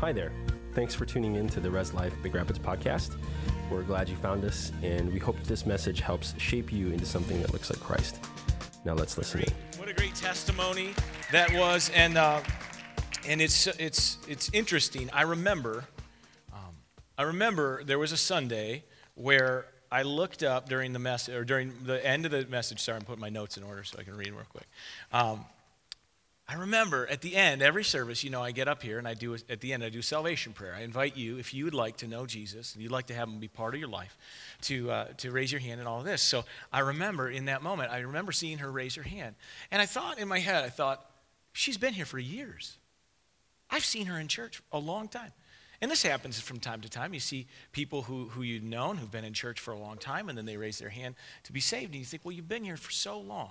Hi there. Thanks for tuning in to the Res Life Big Rapids podcast. We're glad you found us, and we hope this message helps shape you into something that looks like Christ. Now let's listen in. What a great testimony that was, and uh, and it's it's it's interesting. I remember, um, I remember there was a Sunday where I looked up during the message or during the end of the message. Sorry, I'm putting my notes in order so I can read real quick. Um, I remember at the end, every service, you know, I get up here and I do, at the end, I do salvation prayer. I invite you, if you would like to know Jesus and you'd like to have him be part of your life, to, uh, to raise your hand and all of this. So I remember in that moment, I remember seeing her raise her hand. And I thought in my head, I thought, she's been here for years. I've seen her in church a long time. And this happens from time to time. You see people who, who you've known who've been in church for a long time, and then they raise their hand to be saved. And you think, well, you've been here for so long.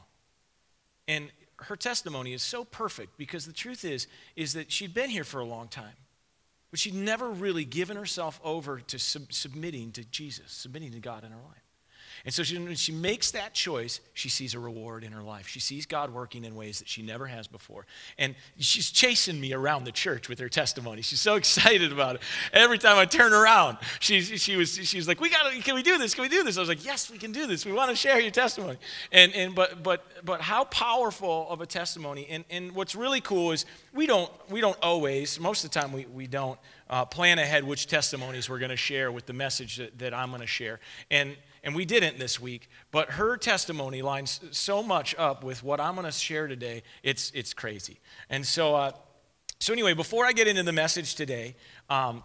And her testimony is so perfect because the truth is is that she'd been here for a long time but she'd never really given herself over to sub- submitting to jesus submitting to god in her life and so she, when she makes that choice, she sees a reward in her life. She sees God working in ways that she never has before. And she's chasing me around the church with her testimony. She's so excited about it. Every time I turn around, she, she, was, she was like, we got to can we do this? Can we do this? I was like, yes, we can do this. We want to share your testimony. And, and, but, but, but how powerful of a testimony. And, and what's really cool is we don't, we don't always, most of the time we, we don't uh, plan ahead which testimonies we're going to share with the message that, that I'm going to share. And and we didn't this week, but her testimony lines so much up with what I'm going to share today. It's, it's crazy. And so, uh, so, anyway, before I get into the message today, um,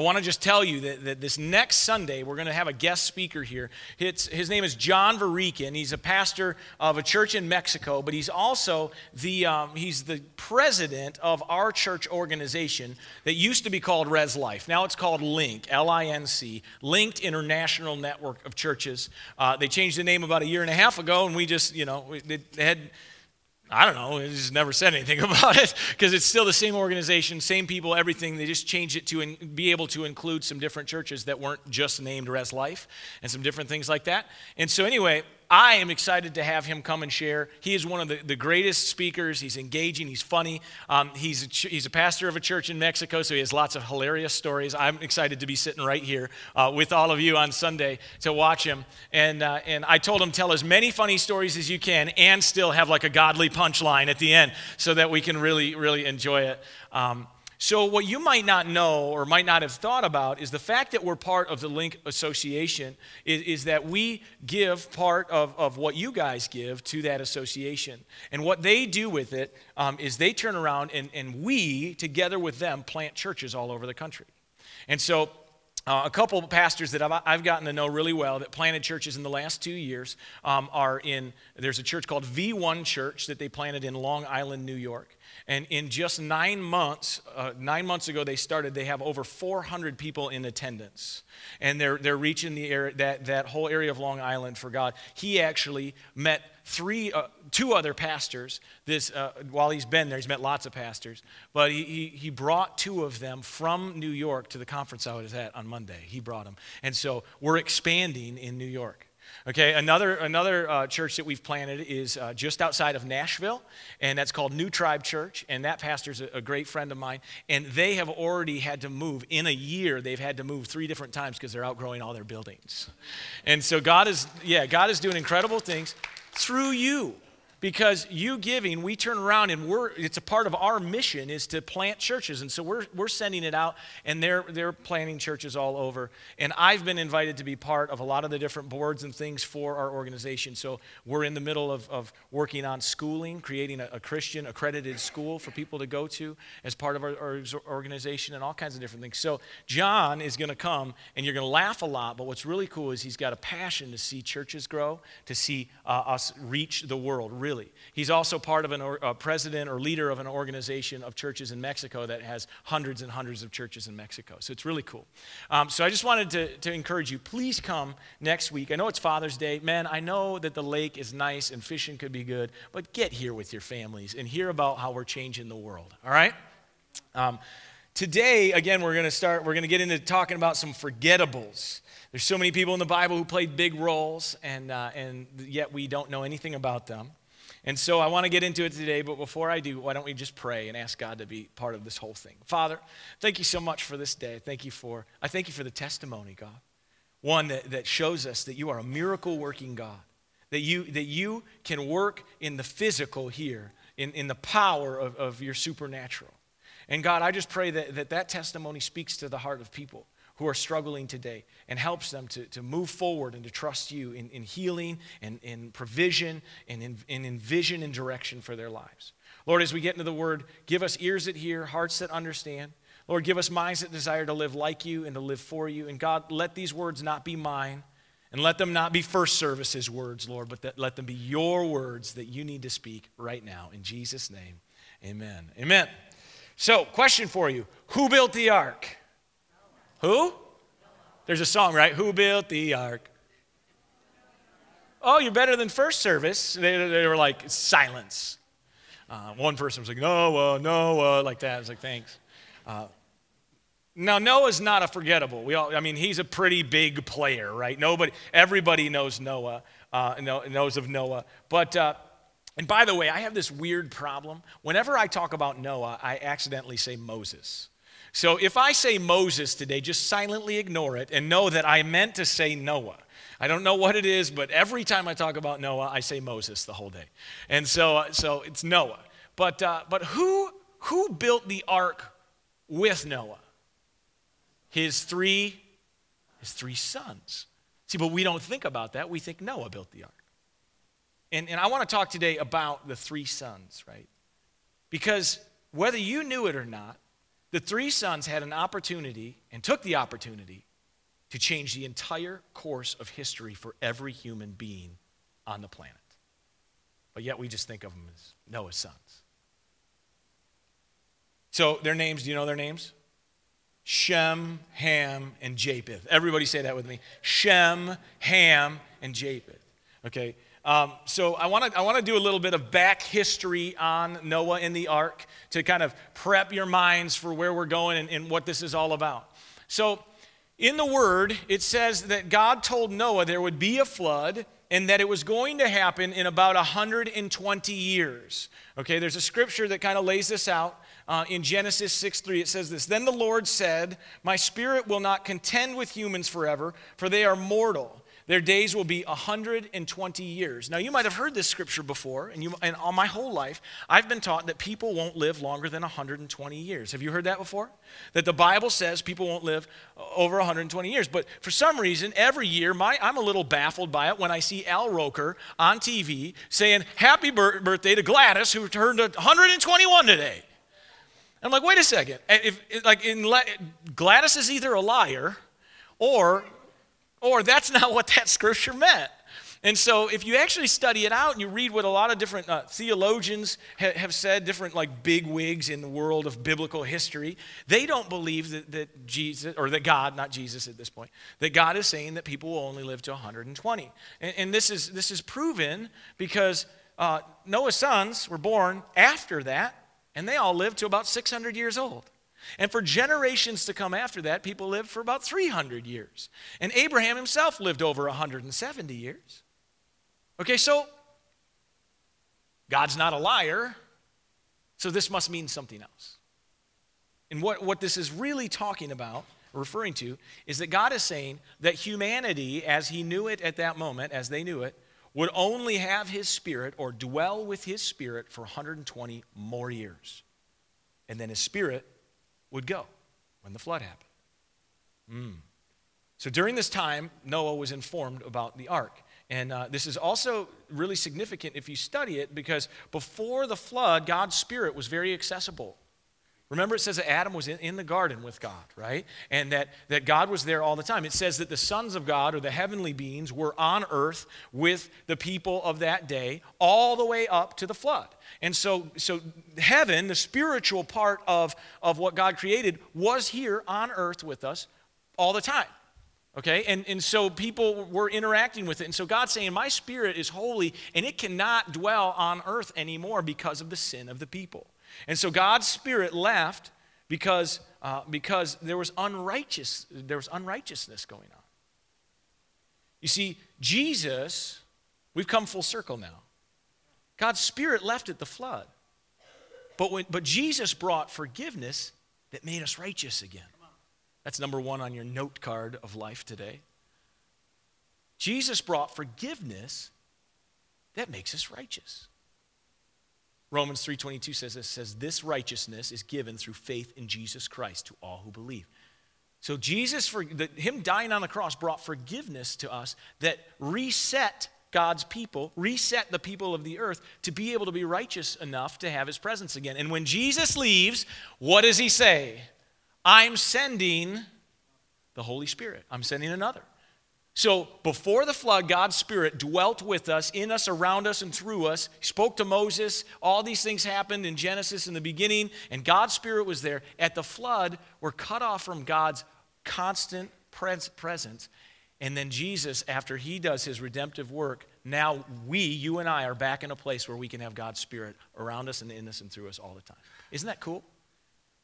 I want to just tell you that, that this next Sunday, we're going to have a guest speaker here. It's, his name is John Varikin. He's a pastor of a church in Mexico, but he's also the, um, he's the president of our church organization that used to be called Res Life. Now it's called LINC, L I N C, Linked International Network of Churches. Uh, they changed the name about a year and a half ago, and we just, you know, they had I don't know. They just never said anything about it because it's still the same organization, same people, everything. They just changed it to in, be able to include some different churches that weren't just named Res Life and some different things like that. And so, anyway, I am excited to have him come and share. He is one of the, the greatest speakers. He's engaging, he's funny. Um, he's, a ch- he's a pastor of a church in Mexico, so he has lots of hilarious stories. I'm excited to be sitting right here uh, with all of you on Sunday to watch him. And, uh, and I told him, tell as many funny stories as you can and still have like a godly punchline at the end so that we can really, really enjoy it. Um, so, what you might not know or might not have thought about is the fact that we're part of the LINC Association is, is, that we give part of, of what you guys give to that association. And what they do with it um, is they turn around and, and we, together with them, plant churches all over the country. And so, uh, a couple of pastors that I've, I've, gotten to know really well that planted churches in the last two years um, are in, there's a church called V1 Church that they planted in Long Island, New York. And in just nine months, uh, nine months ago they started, they have over 400 people in attendance. And they're, they're reaching the area, that, that whole area of Long Island for God. He actually met three, uh, two other pastors this, uh, while he's been there. He's met lots of pastors. But he, he, he brought two of them from New York to the conference I was at on Monday. He brought them. And so we're expanding in New York. Okay, another, another uh, church that we've planted is uh, just outside of Nashville, and that's called New Tribe Church. And that pastor's a, a great friend of mine. And they have already had to move, in a year, they've had to move three different times because they're outgrowing all their buildings. And so God is, yeah, God is doing incredible things through you because you giving we turn around and we're it's a part of our mission is to plant churches. And so we're, we're sending it out and they're they're planting churches all over. And i've been invited to be part of a lot of the different boards and things for our organization. So we're in the middle of, of working on schooling creating a, a christian accredited school for people to go to as part of our, our organization and all kinds of different things. So john is going to come and you're going to laugh a lot but what's really cool is he's got a passion to see churches grow to see uh, us reach the world. Really really. He's also part of an, a president or leader of an organization of churches in Mexico that has hundreds and hundreds of churches in Mexico. So it's really cool. Um, so I just wanted to, to encourage you, please come next week. I know it's Father's Day. Man, I know that the lake is nice and fishing could be good, but get here with your families and hear about how we're changing the world, all right? Um, today, again, we're going to start, we're going to get into talking about some forgettables. There's so many people in the Bible who played big roles, and, uh, and yet we don't know anything about them. And so I want to get into it today, but before I do, why don't we just pray and ask God to be part of this whole thing? Father, thank you so much for this day. Thank you for, I thank you for the testimony, God. One that, that shows us that you are a miracle working God, that you, that you can work in the physical here, in, in the power of, of your supernatural. And God, I just pray that, that that testimony speaks to the heart of people who are struggling today and helps them to, to move forward and to trust you in, in healing and in provision and in, in vision and direction for their lives. Lord, as we get into the word, give us ears that hear, hearts that understand. Lord, give us minds that desire to live like you and to live for you. And God, let these words not be mine and let them not be first services words, Lord, but that, let them be your words that you need to speak right now. In Jesus' name, amen. Amen. So, question for you Who built the ark? Who? There's a song, right? Who built the ark? Oh, you're better than first service. They, they were like, silence. Uh, one person was like, Noah, Noah, like that. I was like, thanks. Uh, now Noah's not a forgettable. We all, I mean, he's a pretty big player, right? Nobody, everybody knows Noah, uh, knows of Noah. But uh, and by the way, I have this weird problem. Whenever I talk about Noah, I accidentally say Moses. So if I say Moses today, just silently ignore it and know that I meant to say Noah. I don't know what it is, but every time I talk about Noah, I say Moses the whole day. And so, uh, so it's Noah. But, uh, but who, who built the ark with Noah? His three, his three sons. See, but we don't think about that. We think Noah built the ark. And, and I want to talk today about the three sons, right? Because whether you knew it or not, the three sons had an opportunity and took the opportunity to change the entire course of history for every human being on the planet. But yet we just think of them as Noah's sons. So their names, do you know their names? Shem, Ham, and Japheth. Everybody say that with me. Shem, Ham, and Japheth. Okay, um, so I want to I want to do a little bit of back history on Noah and the ark to kind of prep your minds for where we're going and, and what this is all about. So in the Word, it says that God told Noah there would be a flood and that it was going to happen in about 120 years. Okay, there's a scripture that kind of lays this out. Uh, in Genesis 6 3, it says this Then the Lord said, My spirit will not contend with humans forever, for they are mortal. Their days will be 120 years. Now, you might have heard this scripture before, and, you, and all my whole life, I've been taught that people won't live longer than 120 years. Have you heard that before? That the Bible says people won't live uh, over 120 years. But for some reason, every year, my, I'm a little baffled by it when I see Al Roker on TV saying, Happy birthday to Gladys, who turned 121 today. I'm like, wait a second. If, like, in, Gladys is either a liar or or that's not what that scripture meant. And so, if you actually study it out and you read what a lot of different uh, theologians ha- have said, different like big wigs in the world of biblical history, they don't believe that, that Jesus, or that God, not Jesus at this point, that God is saying that people will only live to 120. And, and this, is, this is proven because uh, Noah's sons were born after that, and they all lived to about 600 years old. And for generations to come after that, people lived for about 300 years. And Abraham himself lived over 170 years. Okay, so God's not a liar, so this must mean something else. And what, what this is really talking about, referring to, is that God is saying that humanity, as he knew it at that moment, as they knew it, would only have his spirit or dwell with his spirit for 120 more years. And then his spirit would go when the flood happened. Mm. So during this time, Noah was informed about the ark. And uh, this is also really significant if you study it because before the flood, God's Spirit was very accessible. Remember, it says that Adam was in, in, the garden with God, right? And that, that God was there all the time. It says that the sons of God, or the heavenly beings, were on earth with the people of that day all the way up to the flood. And so, so heaven, the spiritual part of, of what God created, was here on earth with us all the time. Okay? And, and so people were interacting with it. And so God's saying, My spirit is holy, and it cannot dwell on earth anymore because of the sin of the people. And so God's Spirit left because, uh, because there, was unrighteous, there was unrighteousness going on. You see, Jesus, we've come full circle now. God's Spirit left at the flood. But, when, but Jesus brought forgiveness that made us righteous again. That's number one on your note card of life today. Jesus brought forgiveness that makes us righteous. Romans 3:22 says this says this righteousness is given through faith in Jesus Christ to all who believe. So Jesus for the, him dying on the cross brought forgiveness to us that reset God's people, reset the people of the earth to be able to be righteous enough to have his presence again. And when Jesus leaves, what does he say? I'm sending the Holy Spirit. I'm sending another. So before the flood, God's Spirit dwelt with us, in us, around us, and through us. He spoke to Moses. All these things happened in Genesis in the beginning, and God's Spirit was there. At the flood, we're cut off from God's constant presence. And then Jesus, after he does his redemptive work, now we, you and I, are back in a place where we can have God's Spirit around us and in us and through us all the time. Isn't that cool?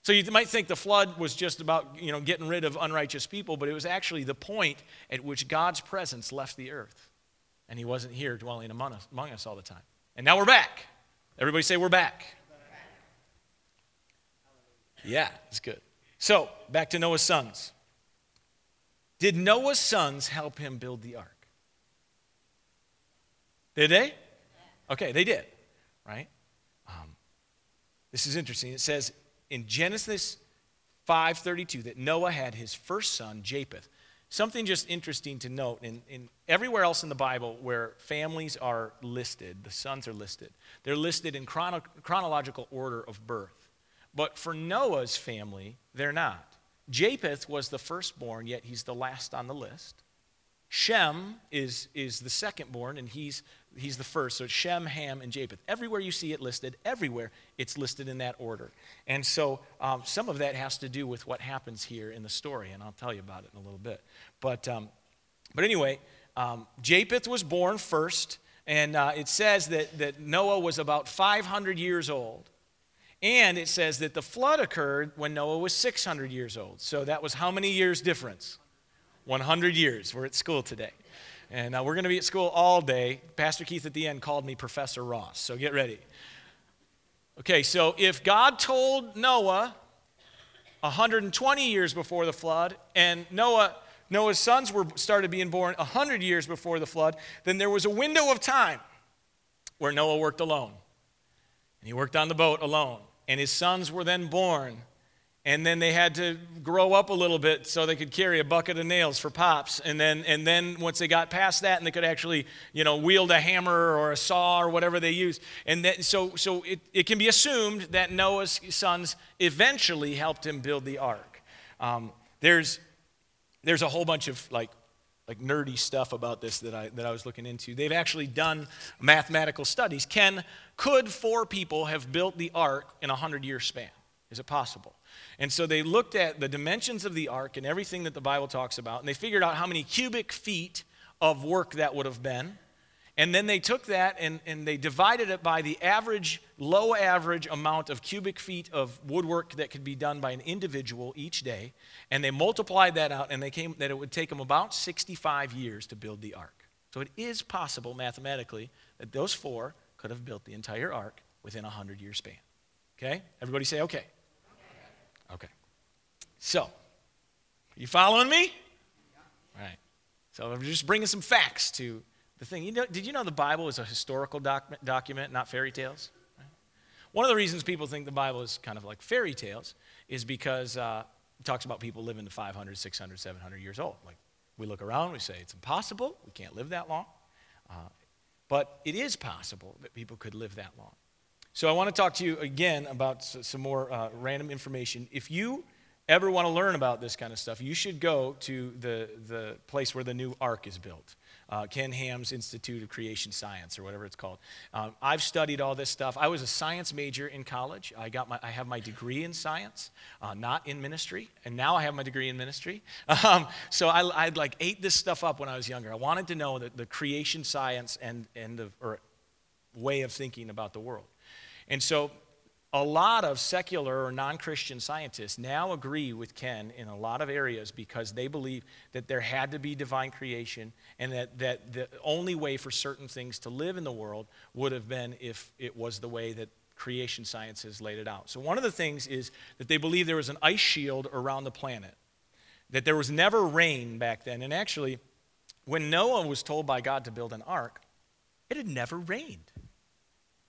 So you might think the flood was just about, you know, getting rid of unrighteous people, but it was actually the point at which God's presence left the earth. And he wasn't here dwelling among us, among us all the time. And now we're back. Everybody say we're back. Yeah, it's good. So, back to Noah's sons. Did Noah's sons help him build the ark? Did they? Okay, they did, right? Um, this is interesting. It says in Genesis 5:32 that Noah had his first son Japheth. Something just interesting to note in, in everywhere else in the Bible where families are listed, the sons are listed. They're listed in chrono- chronological order of birth. But for Noah's family, they're not. Japheth was the firstborn, yet he's the last on the list. Shem is, is the secondborn, and he's he's the first. So it's Shem, Ham, and Japheth. Everywhere you see it listed, everywhere it's listed in that order. And so um, some of that has to do with what happens here in the story, and I'll tell you about it in a little bit. But, um, but anyway, um, Japheth was born first, and uh, it says that, that Noah was about 500 years old. And it says that the flood occurred when Noah was 600 years old. So that was how many years difference? 100 years. We're at school today. And uh, we're going to be at school all day. Pastor Keith at the end called me Professor Ross, so get ready. Okay, so if God told Noah 120 years before the flood, and Noah, Noah's sons were started being born 100 years before the flood, then there was a window of time where Noah worked alone. And he worked on the boat alone. And his sons were then born and then they had to grow up a little bit so they could carry a bucket of nails for pops and then and then once they got past that and they could actually you know wield a hammer or a saw or whatever they used and then so so it, it can be assumed that noah's sons eventually helped him build the ark um, there's there's a whole bunch of like like nerdy stuff about this that I, that I was looking into. They've actually done mathematical studies. Can, could four people have built the ark in a 100 year span? Is it possible? And so they looked at the dimensions of the ark and everything that the Bible talks about, and they figured out how many cubic feet of work that would have been. And then they took that and, and they divided it by the average, low average amount of cubic feet of woodwork that could be done by an individual each day. And they multiplied that out and they came that it would take them about 65 years to build the ark. So it is possible mathematically that those four could have built the entire ark within a 100 year span. Okay? Everybody say okay. Okay. So, you following me? All right. So I'm just bringing some facts to the thing. You know, did you know the Bible is a historical doc- document, not fairy tales? One of the reasons people think the Bible is kind of like fairy tales is because uh, it talks about people living to 500, 600, 700 years old. Like we look around, we say it's impossible, we can't live that long. Uh, but it is possible that people could live that long. So I want to talk to you again about some more uh, random information. If you ever want to learn about this kind of stuff, you should go to the, the place where the new ark is built. Uh, Ken Ham's Institute of Creation Science, or whatever it's called. Um, I've studied all this stuff. I was a science major in college. I, got my, I have my degree in science, uh, not in ministry, and now I have my degree in ministry. Um, so I, I like ate this stuff up when I was younger. I wanted to know the, the creation science and, and the, or way of thinking about the world. And so a lot of secular or non Christian scientists now agree with Ken in a lot of areas because they believe that there had to be divine creation and that, that the only way for certain things to live in the world would have been if it was the way that creation science has laid it out. So, one of the things is that they believe there was an ice shield around the planet, that there was never rain back then. And actually, when Noah was told by God to build an ark, it had never rained.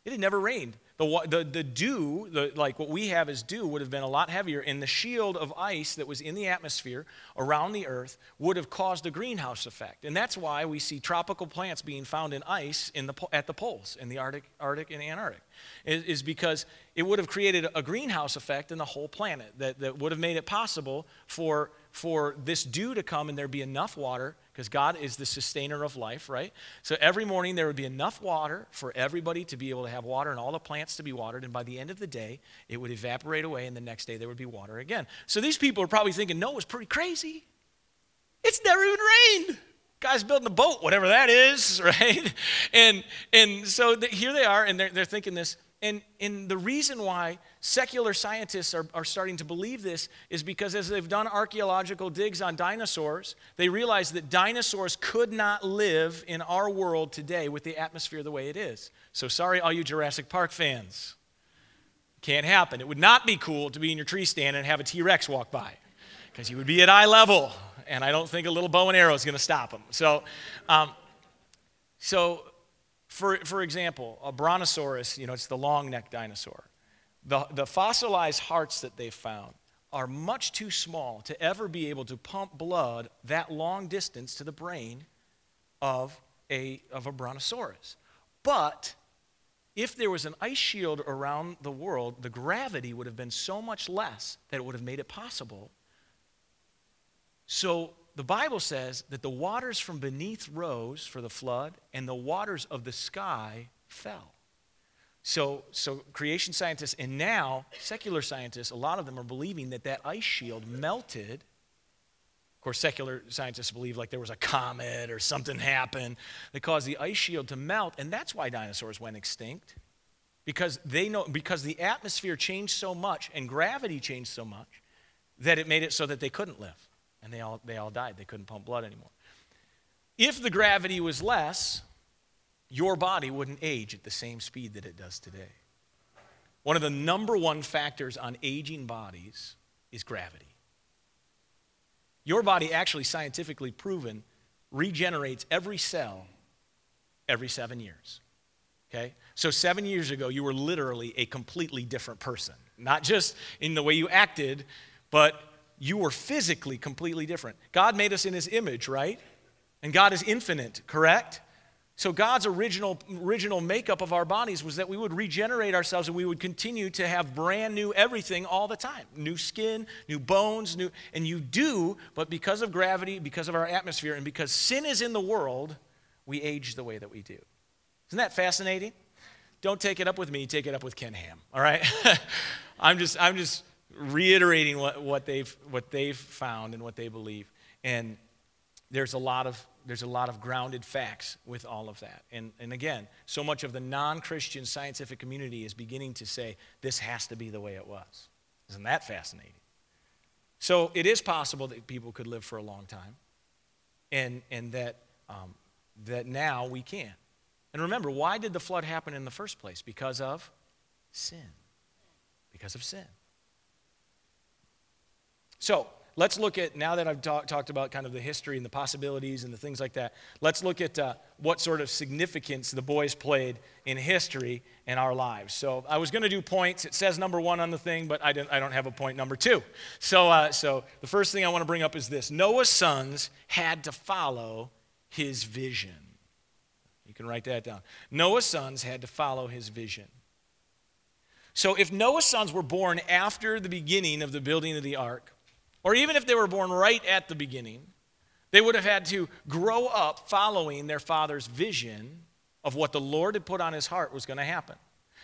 It had never rained. The, the, the dew, the, like what we have as dew, would have been a lot heavier, and the shield of ice that was in the atmosphere around the earth would have caused a greenhouse effect. And that's why we see tropical plants being found in ice in the, at the poles, in the Arctic, Arctic and Antarctic, is, is because it would have created a greenhouse effect in the whole planet that, that would have made it possible for, for this dew to come and there be enough water because God is the sustainer of life, right? So every morning there would be enough water for everybody to be able to have water and all the plants to be watered. And by the end of the day, it would evaporate away, and the next day there would be water again. So these people are probably thinking Noah's pretty crazy. It's never even rained. Guy's building a boat, whatever that is, right? And, and so the, here they are, and they're, they're thinking this. And, and the reason why secular scientists are, are starting to believe this is because as they've done archaeological digs on dinosaurs, they realize that dinosaurs could not live in our world today with the atmosphere the way it is. So, sorry, all you Jurassic Park fans. Can't happen. It would not be cool to be in your tree stand and have a T Rex walk by because you would be at eye level, and I don't think a little bow and arrow is going to stop them. So, um, so for, for example, a brontosaurus, you know, it's the long necked dinosaur. The, the fossilized hearts that they found are much too small to ever be able to pump blood that long distance to the brain of a, of a brontosaurus. But if there was an ice shield around the world, the gravity would have been so much less that it would have made it possible. So the Bible says that the waters from beneath rose for the flood, and the waters of the sky fell. So, so creation scientists and now secular scientists, a lot of them are believing that that ice shield melted. Course, secular scientists believe like there was a comet or something happened that caused the ice shield to melt, and that's why dinosaurs went extinct. Because they know because the atmosphere changed so much and gravity changed so much that it made it so that they couldn't live and they all, they all died. They couldn't pump blood anymore. If the gravity was less, your body wouldn't age at the same speed that it does today. One of the number one factors on aging bodies is gravity. Your body, actually scientifically proven, regenerates every cell every seven years. Okay? So, seven years ago, you were literally a completely different person. Not just in the way you acted, but you were physically completely different. God made us in his image, right? And God is infinite, correct? So God's original original makeup of our bodies was that we would regenerate ourselves and we would continue to have brand new everything all the time. New skin, new bones, new and you do, but because of gravity, because of our atmosphere and because sin is in the world, we age the way that we do. Isn't that fascinating? Don't take it up with me, take it up with Ken Ham, all right? I'm just I'm just reiterating what, what, they've, what they've found and what they believe. And there's a lot of there's a lot of grounded facts with all of that. And, and again, so much of the non Christian scientific community is beginning to say this has to be the way it was. Isn't that fascinating? So it is possible that people could live for a long time, and, and that, um, that now we can. And remember, why did the flood happen in the first place? Because of sin. Because of sin. So let's look at, now that I've talk, talked about kind of the history and the possibilities and the things like that, let's look at uh, what sort of significance the boys played in history in our lives. So I was going to do points. It says number one on the thing, but I, didn't, I don't have a point number two. So, uh, so the first thing I want to bring up is this Noah's sons had to follow his vision. You can write that down. Noah's sons had to follow his vision. So if Noah's sons were born after the beginning of the building of the ark, or even if they were born right at the beginning, they would have had to grow up following their father's vision of what the Lord had put on his heart was going to happen.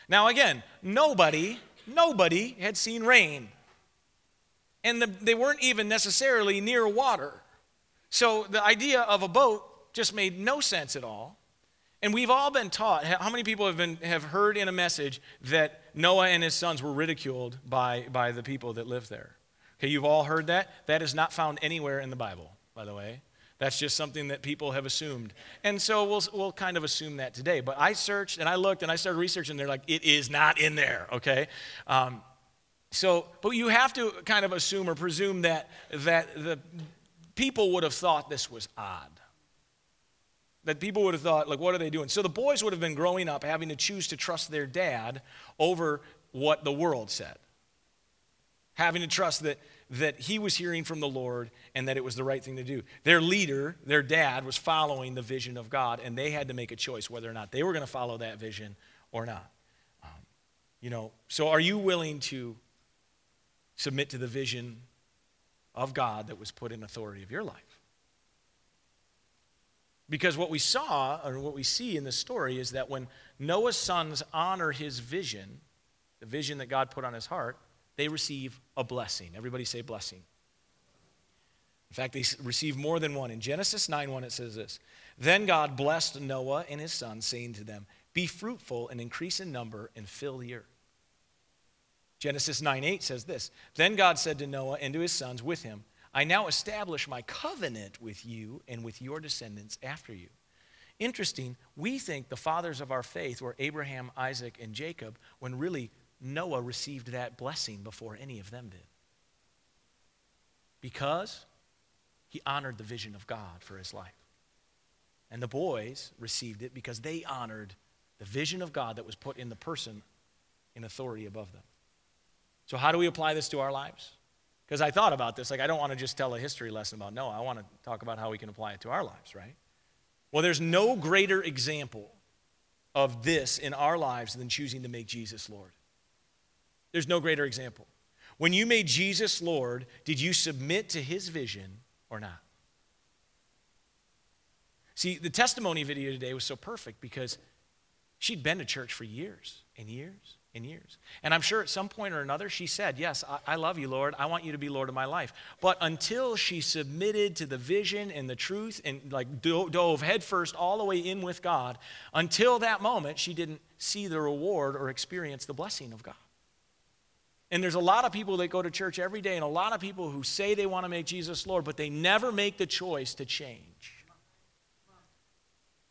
Now, again, nobody, nobody had seen rain. And the, they weren't even necessarily near water. So the idea of a boat just made no sense at all. And we've all been taught. How many people have, been, have heard in a message that Noah and his sons were ridiculed by, by the people that lived there? Okay, you've all heard that. That is not found anywhere in the Bible, by the way. That's just something that people have assumed. And so we'll, we'll kind of assume that today. But I searched and I looked and I started researching. They're like, it is not in there, okay? Um, so, but you have to kind of assume or presume that, that the people would have thought this was odd. That people would have thought, like, what are they doing? So the boys would have been growing up having to choose to trust their dad over what the world said. Having to trust that, that he was hearing from the Lord and that it was the right thing to do. Their leader, their dad, was following the vision of God, and they had to make a choice whether or not they were going to follow that vision or not. Um, you know, so are you willing to submit to the vision of God that was put in authority of your life? Because what we saw, or what we see in this story, is that when Noah's sons honor his vision, the vision that God put on his heart, they receive a blessing. Everybody say blessing. In fact, they receive more than one. In Genesis 9 1, it says this Then God blessed Noah and his sons, saying to them, Be fruitful and increase in number and fill the earth. Genesis 9 8 says this Then God said to Noah and to his sons with him, I now establish my covenant with you and with your descendants after you. Interesting, we think the fathers of our faith were Abraham, Isaac, and Jacob, when really Noah received that blessing before any of them did. Because he honored the vision of God for his life. And the boys received it because they honored the vision of God that was put in the person in authority above them. So, how do we apply this to our lives? Because I thought about this. Like, I don't want to just tell a history lesson about Noah. I want to talk about how we can apply it to our lives, right? Well, there's no greater example of this in our lives than choosing to make Jesus Lord. There's no greater example. When you made Jesus Lord, did you submit to his vision or not? See, the testimony video today was so perfect because she'd been to church for years and years and years. And I'm sure at some point or another she said, Yes, I, I, love you, Lord. I want you to be Lord of my life. But until she submitted to the vision and the truth and like dove headfirst all the way in with God, until that moment, she didn't see the reward or experience the blessing of God. And there's a lot of people that go to church every day and a lot of people who say they want to make Jesus Lord, but they never make the choice to change.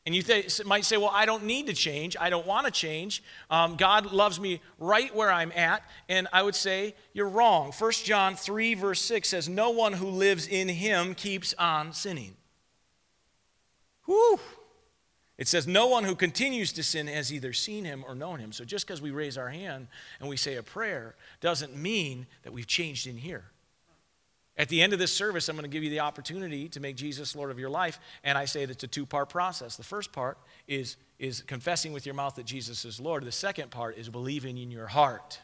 And you th- might say, Well, I don't need to change. I don't want to change. Um, God loves me right where I'm at. And I would say, You're wrong. 1 John 3, verse 6 says, No one who lives in him keeps on sinning. Whew. It says, No one who continues to sin has either seen him or known him. So just because we raise our hand and we say a prayer doesn't mean that we've changed in here. At the end of this service, I'm going to give you the opportunity to make Jesus Lord of your life. And I say that it's a two part process. The first part is, is confessing with your mouth that Jesus is Lord, the second part is believing in your heart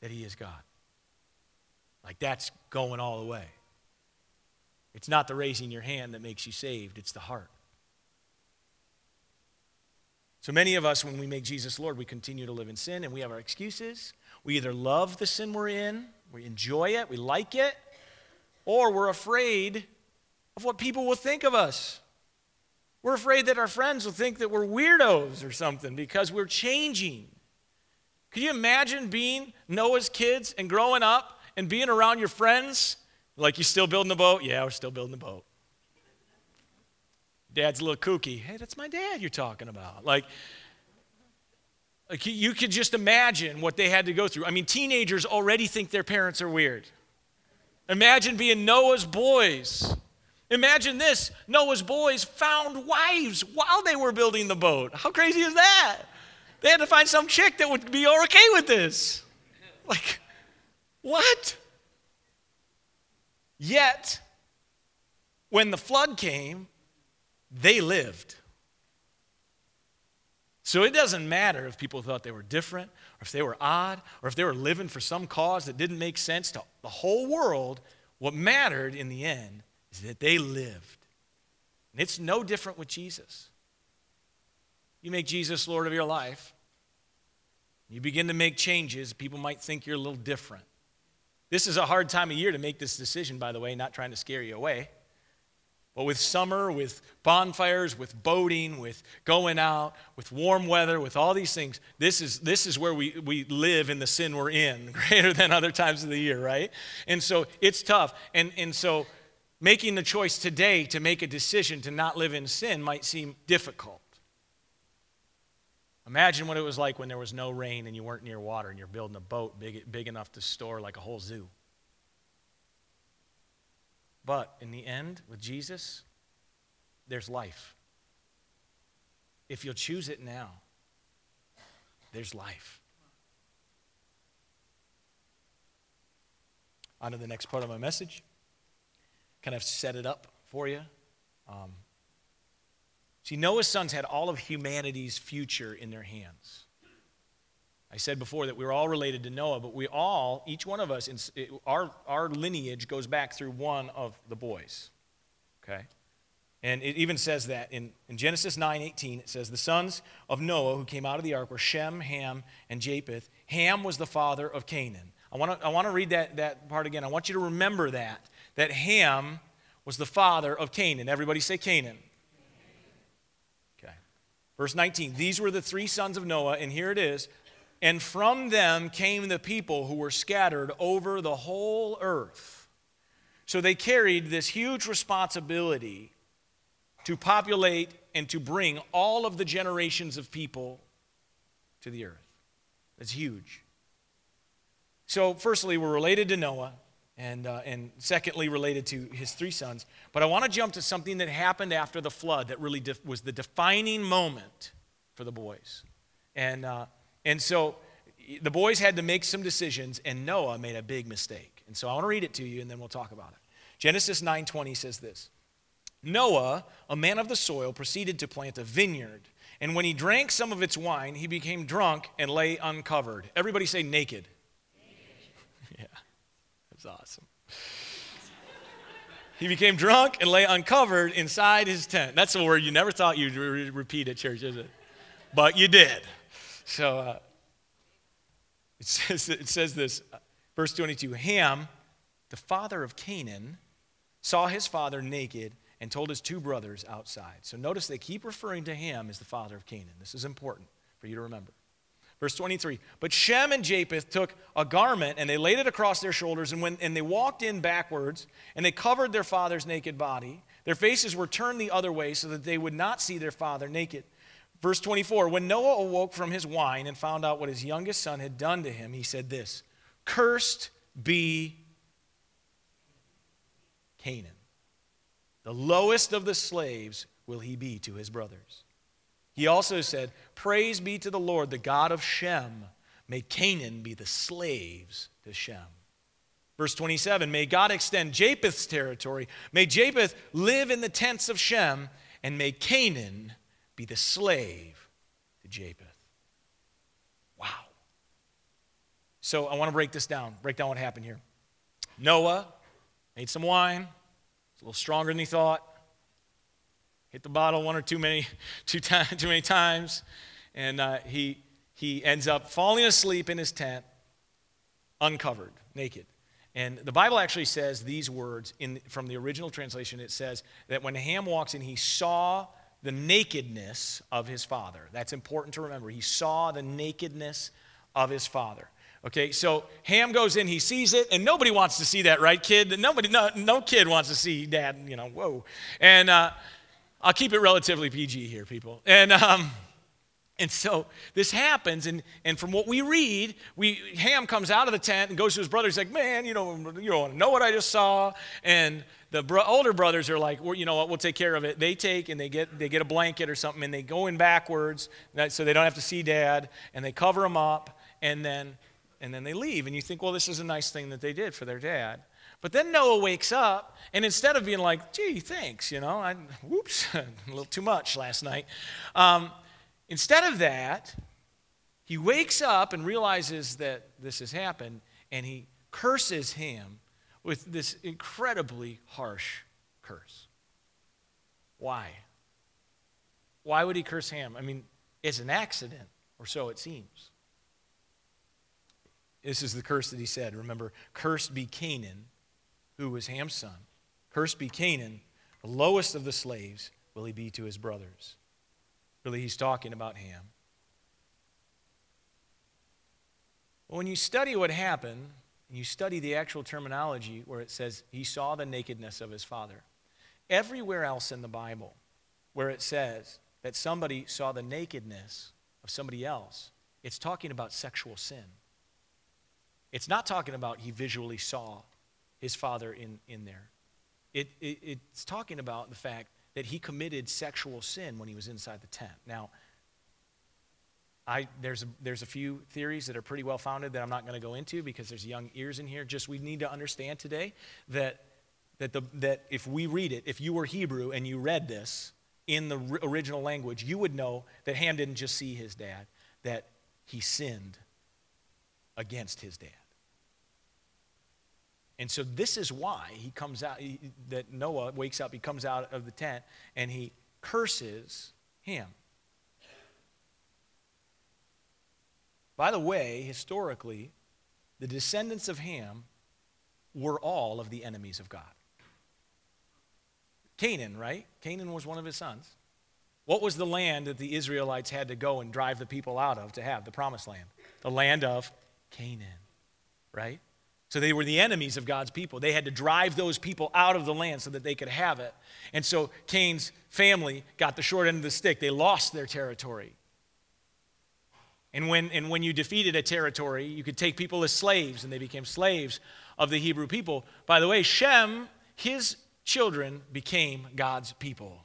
that He is God. Like that's going all the way. It's not the raising your hand that makes you saved, it's the heart. So many of us, when we make Jesus Lord, we continue to live in sin and we have our excuses. We either love the sin we're in we enjoy it, we like it, or we're afraid of what people will think of us. We're afraid that our friends will think that we're weirdos or something because we're changing. Could you imagine being Noah's kids and growing up and being around your friends? Like, you still building the boat? Yeah, we're still building the boat. Dad's a little kooky. Hey, that's my dad you're talking about. Like, like you could just imagine what they had to go through. I mean, teenagers already think their parents are weird. Imagine being Noah's boys. Imagine this Noah's boys found wives while they were building the boat. How crazy is that? They had to find some chick that would be okay with this. Like, what? Yet, when the flood came, they lived. So it doesn't matter if people thought they were different, or if they were odd, or if they were living for some cause that didn't make sense to the whole world. What mattered in the end is that they lived. And it's no different with Jesus. You make Jesus Lord of your life, you begin to make changes, people might think you're a little different. This is a hard time of year to make this decision, by the way, not trying to scare you away. But with summer, with bonfires, with boating, with going out, with warm weather, with all these things, this is, this is where we, we live in the sin we're in, greater than other times of the year, right? And so it's tough. And, and so making the choice today to make a decision to not live in sin might seem difficult. Imagine what it was like when there was no rain and you weren't near water and you're building a boat big, big enough to store like a whole zoo. But in the end, with Jesus, there's life. If you'll choose it now, there's life. On to the next part of my message. Kind of set it up for you. Um, see, Noah's sons had all of humanity's future in their hands. I said before that we were all related to Noah, but we all, each one of us, our, our lineage goes back through one of the boys. Okay? And it even says that in, in Genesis 9 18, it says, The sons of Noah who came out of the ark were Shem, Ham, and Japheth. Ham was the father of Canaan. I want to I wanna read that, that part again. I want you to remember that, that Ham was the father of Canaan. Everybody say Canaan. Okay. Verse 19, these were the three sons of Noah, and here it is and from them came the people who were scattered over the whole earth. So they carried this huge responsibility to populate and to bring all of the generations of people to the earth. That's huge. So, firstly, we're related to Noah, and, uh, and secondly, related to his three sons. But I want to jump to something that happened after the flood that really was the defining moment for the boys. And uh, and so the boys had to make some decisions, and Noah made a big mistake. And so I want to read it to you, and then we'll talk about it. Genesis 9:20 says this: Noah, a man of the soil, proceeded to plant a vineyard. And when he drank some of its wine, he became drunk and lay uncovered. Everybody say naked. naked. yeah, that's awesome. he became drunk and lay uncovered inside his tent. That's a word you never thought you'd re- repeat at church, is it? But you did. So uh, it, says, it says this, verse 22 Ham, the father of Canaan, saw his father naked and told his two brothers outside. So notice they keep referring to Ham as the father of Canaan. This is important for you to remember. Verse 23 But Shem and Japheth took a garment and they laid it across their shoulders, and, when, and they walked in backwards, and they covered their father's naked body. Their faces were turned the other way so that they would not see their father naked. Verse 24 When Noah awoke from his wine and found out what his youngest son had done to him, he said this Cursed be Canaan. The lowest of the slaves will he be to his brothers. He also said, Praise be to the Lord, the God of Shem. May Canaan be the slaves to Shem. Verse 27 May God extend Japheth's territory. May Japheth live in the tents of Shem, and may Canaan be the slave to Japheth. Wow. So I want to break this down, break down what happened here. Noah made some wine, it's a little stronger than he thought. Hit the bottle one or too many, too, time, too many times, and uh, he, he ends up falling asleep in his tent, uncovered, naked. And the Bible actually says these words in, from the original translation. It says that when Ham walks in, he saw the nakedness of his father. That's important to remember. He saw the nakedness of his father. Okay, so Ham goes in, he sees it, and nobody wants to see that, right, kid? Nobody, no, no kid wants to see dad, you know, whoa. And uh, I'll keep it relatively PG here, people. And, um, and so this happens, and, and from what we read, we, Ham comes out of the tent and goes to his brother. He's like, Man, you know, you don't know what I just saw. And the bro- older brothers are like, well, you know what, we'll take care of it. They take and they get, they get a blanket or something and they go in backwards so they don't have to see dad and they cover him up and then, and then they leave. And you think, well, this is a nice thing that they did for their dad. But then Noah wakes up and instead of being like, gee, thanks, you know, I, whoops, a little too much last night. Um, instead of that, he wakes up and realizes that this has happened and he curses him with this incredibly harsh curse. Why? Why would he curse Ham? I mean, it's an accident, or so it seems. This is the curse that he said. Remember, cursed be Canaan, who was Ham's son. Cursed be Canaan, The lowest of the slaves will he be to his brothers. Really, he's talking about Ham. When you study what happened, you study the actual terminology where it says he saw the nakedness of his father. Everywhere else in the Bible where it says that somebody saw the nakedness of somebody else, it's talking about sexual sin. It's not talking about he visually saw his father in, in there. It, it, it's talking about the fact that he committed sexual sin when he was inside the tent. Now, I, there's, a, there's a few theories that are pretty well founded that I'm not going to go into because there's young ears in here. Just we need to understand today that, that, the, that if we read it, if you were Hebrew and you read this in the original language, you would know that Ham didn't just see his dad, that he sinned against his dad. And so this is why he comes out, he, that Noah wakes up, he comes out of the tent and he curses Ham. By the way, historically, the descendants of Ham were all of the enemies of God. Canaan, right? Canaan was one of his sons. What was the land that the Israelites had to go and drive the people out of to have the promised land? The land of Canaan, right? So they were the enemies of God's people. They had to drive those people out of the land so that they could have it. And so Cain's family got the short end of the stick. They lost their territory. And when, and when you defeated a territory, you could take people as slaves, and they became slaves of the Hebrew people. By the way, Shem, his children became God's people.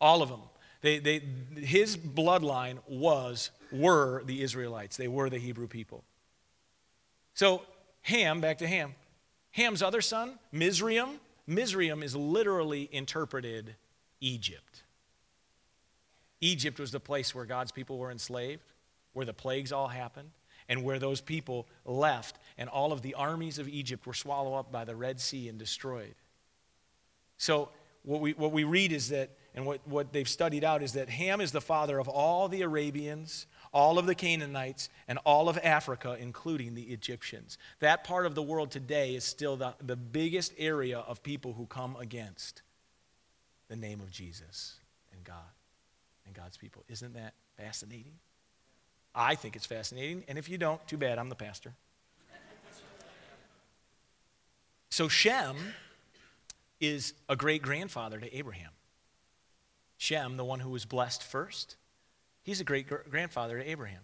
All of them. They, they, his bloodline was, were the Israelites. They were the Hebrew people. So Ham, back to Ham. Ham's other son, Mizraim. Mizraim is literally interpreted Egypt. Egypt was the place where God's people were enslaved where the plagues all happened and where those people left, and all of the armies of Egypt were swallowed up by the Red Sea and destroyed. So, what we, what we read is that, and what, what they've studied out is that Ham is the father of all the Arabians, all of the Canaanites, and all of Africa, including the Egyptians. That part of the world today is still the, the biggest area of people who come against the name of Jesus and God and God's people. Isn't that fascinating? I think it's fascinating, and if you don't, too bad, I'm the pastor. So Shem is a great grandfather to Abraham. Shem, the one who was blessed first, he's a great grandfather to Abraham.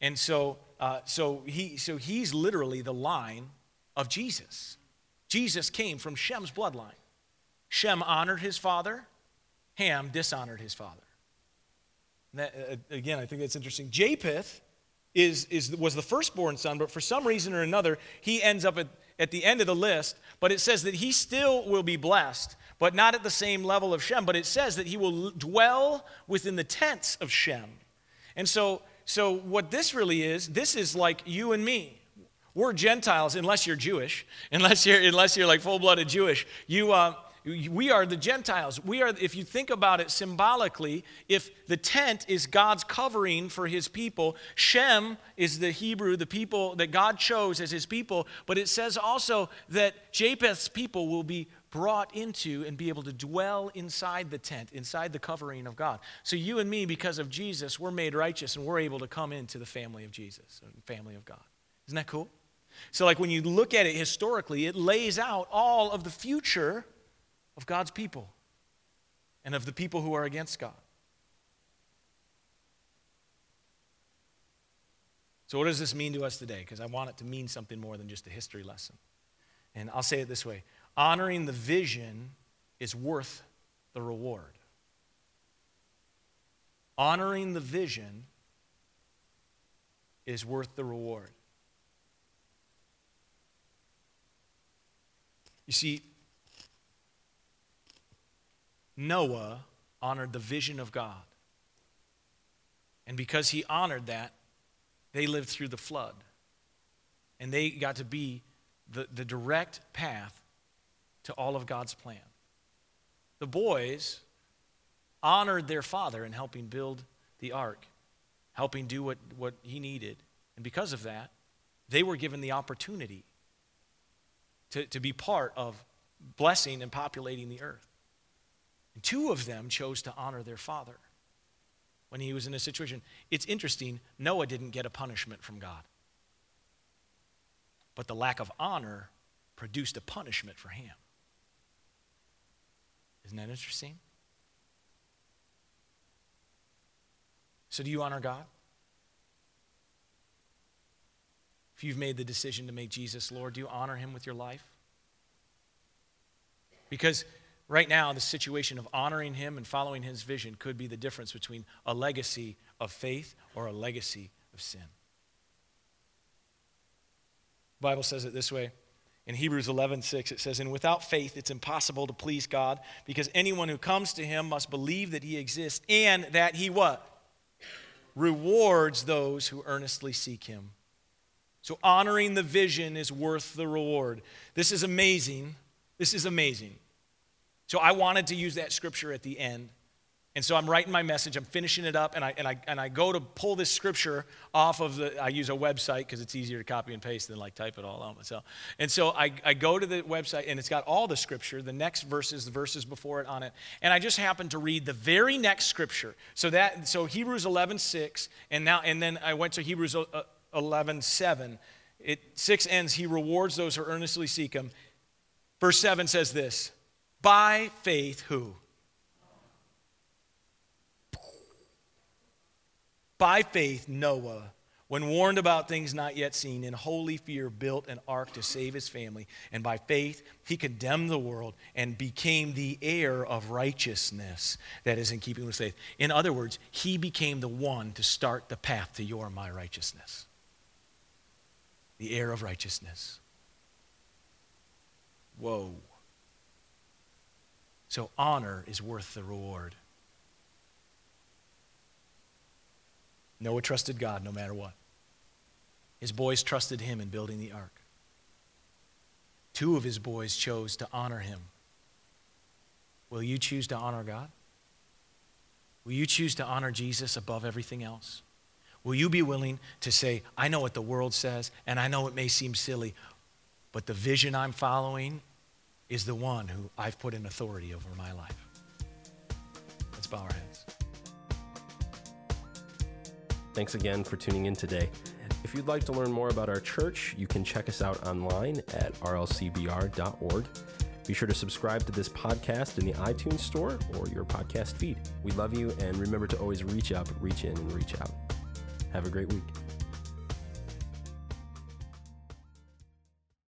And so, uh, so, he, so he's literally the line of Jesus. Jesus came from Shem's bloodline. Shem honored his father, Ham dishonored his father. That, again, I think that's interesting. Japheth is, is, was the firstborn son, but for some reason or another, he ends up at, at the end of the list. But it says that he still will be blessed, but not at the same level of Shem. But it says that he will dwell within the tents of Shem. And so, so what this really is, this is like you and me. We're Gentiles, unless you're Jewish, unless you're, unless you're like full blooded Jewish. You, uh, we are the Gentiles. We are, if you think about it symbolically, if the tent is God's covering for his people, Shem is the Hebrew, the people that God chose as his people, but it says also that Japheth's people will be brought into and be able to dwell inside the tent, inside the covering of God. So you and me, because of Jesus, we're made righteous and we're able to come into the family of Jesus, uh, family of God. Isn't that cool? So, like when you look at it historically, it lays out all of the future of God's people and of the people who are against God. So, what does this mean to us today? Because I want it to mean something more than just a history lesson. And I'll say it this way honoring the vision is worth the reward. Honoring the vision is worth the reward. You see, Noah honored the vision of God. And because he honored that, they lived through the flood. And they got to be the, the direct path to all of God's plan. The boys honored their father in helping build the ark, helping do what, what he needed. And because of that, they were given the opportunity to, to be part of blessing and populating the earth. Two of them chose to honor their father when he was in a situation. It's interesting, Noah didn't get a punishment from God. But the lack of honor produced a punishment for him. Isn't that interesting? So, do you honor God? If you've made the decision to make Jesus Lord, do you honor him with your life? Because right now, the situation of honoring him and following his vision could be the difference between a legacy of faith or a legacy of sin. The Bible says it this way. In Hebrews 11, 6, it says, And without faith, it's impossible to please God because anyone who comes to him must believe that he exists and that he what? Rewards those who earnestly seek him. So honoring the vision is worth the reward. This is amazing. This is amazing. So I wanted to use that scripture at the end. And so I'm writing my message, I'm finishing it up, and I, and I, and I go to pull this scripture off of the, I use a website because it's easier to copy and paste than like type it all out myself. And so I, I go to the website, and it's got all the scripture, the next verses, the verses before it on it. And I just happened to read the very next scripture. So that, so Hebrews 11, 6, and now, and then I went to Hebrews uh, 11, 7. It, 6 ends, he rewards those who earnestly seek him. Verse 7 says this By faith, who? By faith, Noah, when warned about things not yet seen, in holy fear built an ark to save his family. And by faith, he condemned the world and became the heir of righteousness that is in keeping with faith. In other words, he became the one to start the path to your my righteousness the heir of righteousness. Whoa. So honor is worth the reward. Noah trusted God no matter what. His boys trusted him in building the ark. Two of his boys chose to honor him. Will you choose to honor God? Will you choose to honor Jesus above everything else? Will you be willing to say, I know what the world says, and I know it may seem silly, but the vision I'm following is the one who I've put in authority over my life? Let's bow our heads. Thanks again for tuning in today. If you'd like to learn more about our church, you can check us out online at rlcbr.org. Be sure to subscribe to this podcast in the iTunes store or your podcast feed. We love you, and remember to always reach up, reach in, and reach out. Have a great week.